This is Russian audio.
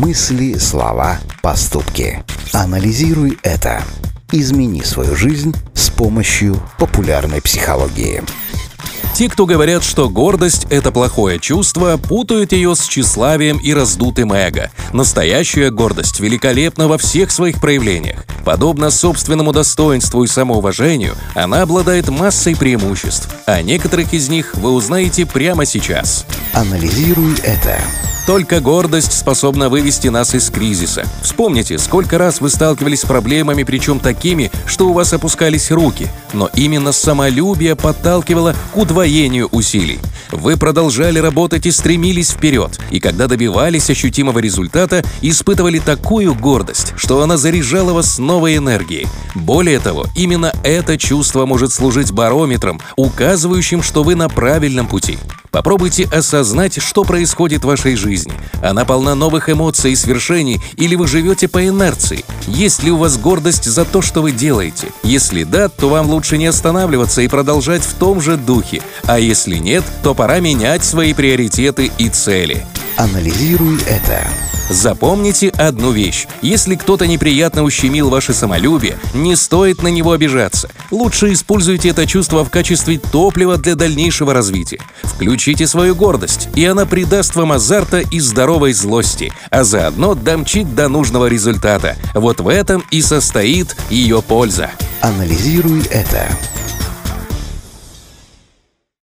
Мысли, слова, поступки. Анализируй это. Измени свою жизнь с помощью популярной психологии. Те, кто говорят, что гордость — это плохое чувство, путают ее с тщеславием и раздутым эго. Настоящая гордость великолепна во всех своих проявлениях. Подобно собственному достоинству и самоуважению, она обладает массой преимуществ, а некоторых из них вы узнаете прямо сейчас. Анализируй это. Только гордость способна вывести нас из кризиса. Вспомните, сколько раз вы сталкивались с проблемами, причем такими, что у вас опускались руки. Но именно самолюбие подталкивало к удвоению усилий. Вы продолжали работать и стремились вперед, и когда добивались ощутимого результата, испытывали такую гордость, что она заряжала вас новой энергией. Более того, именно это чувство может служить барометром, указывающим, что вы на правильном пути. Попробуйте осознать, что происходит в вашей жизни. Она полна новых эмоций и свершений, или вы живете по инерции? Есть ли у вас гордость за то, что вы делаете? Если да, то вам лучше не останавливаться и продолжать в том же духе. А если нет, то пора менять свои приоритеты и цели. Анализируй это. Запомните одну вещь. Если кто-то неприятно ущемил ваше самолюбие, не стоит на него обижаться. Лучше используйте это чувство в качестве топлива для дальнейшего развития. Включите свою гордость, и она придаст вам азарта и здоровой злости, а заодно домчит до нужного результата. Вот в этом и состоит ее польза. Анализируй это.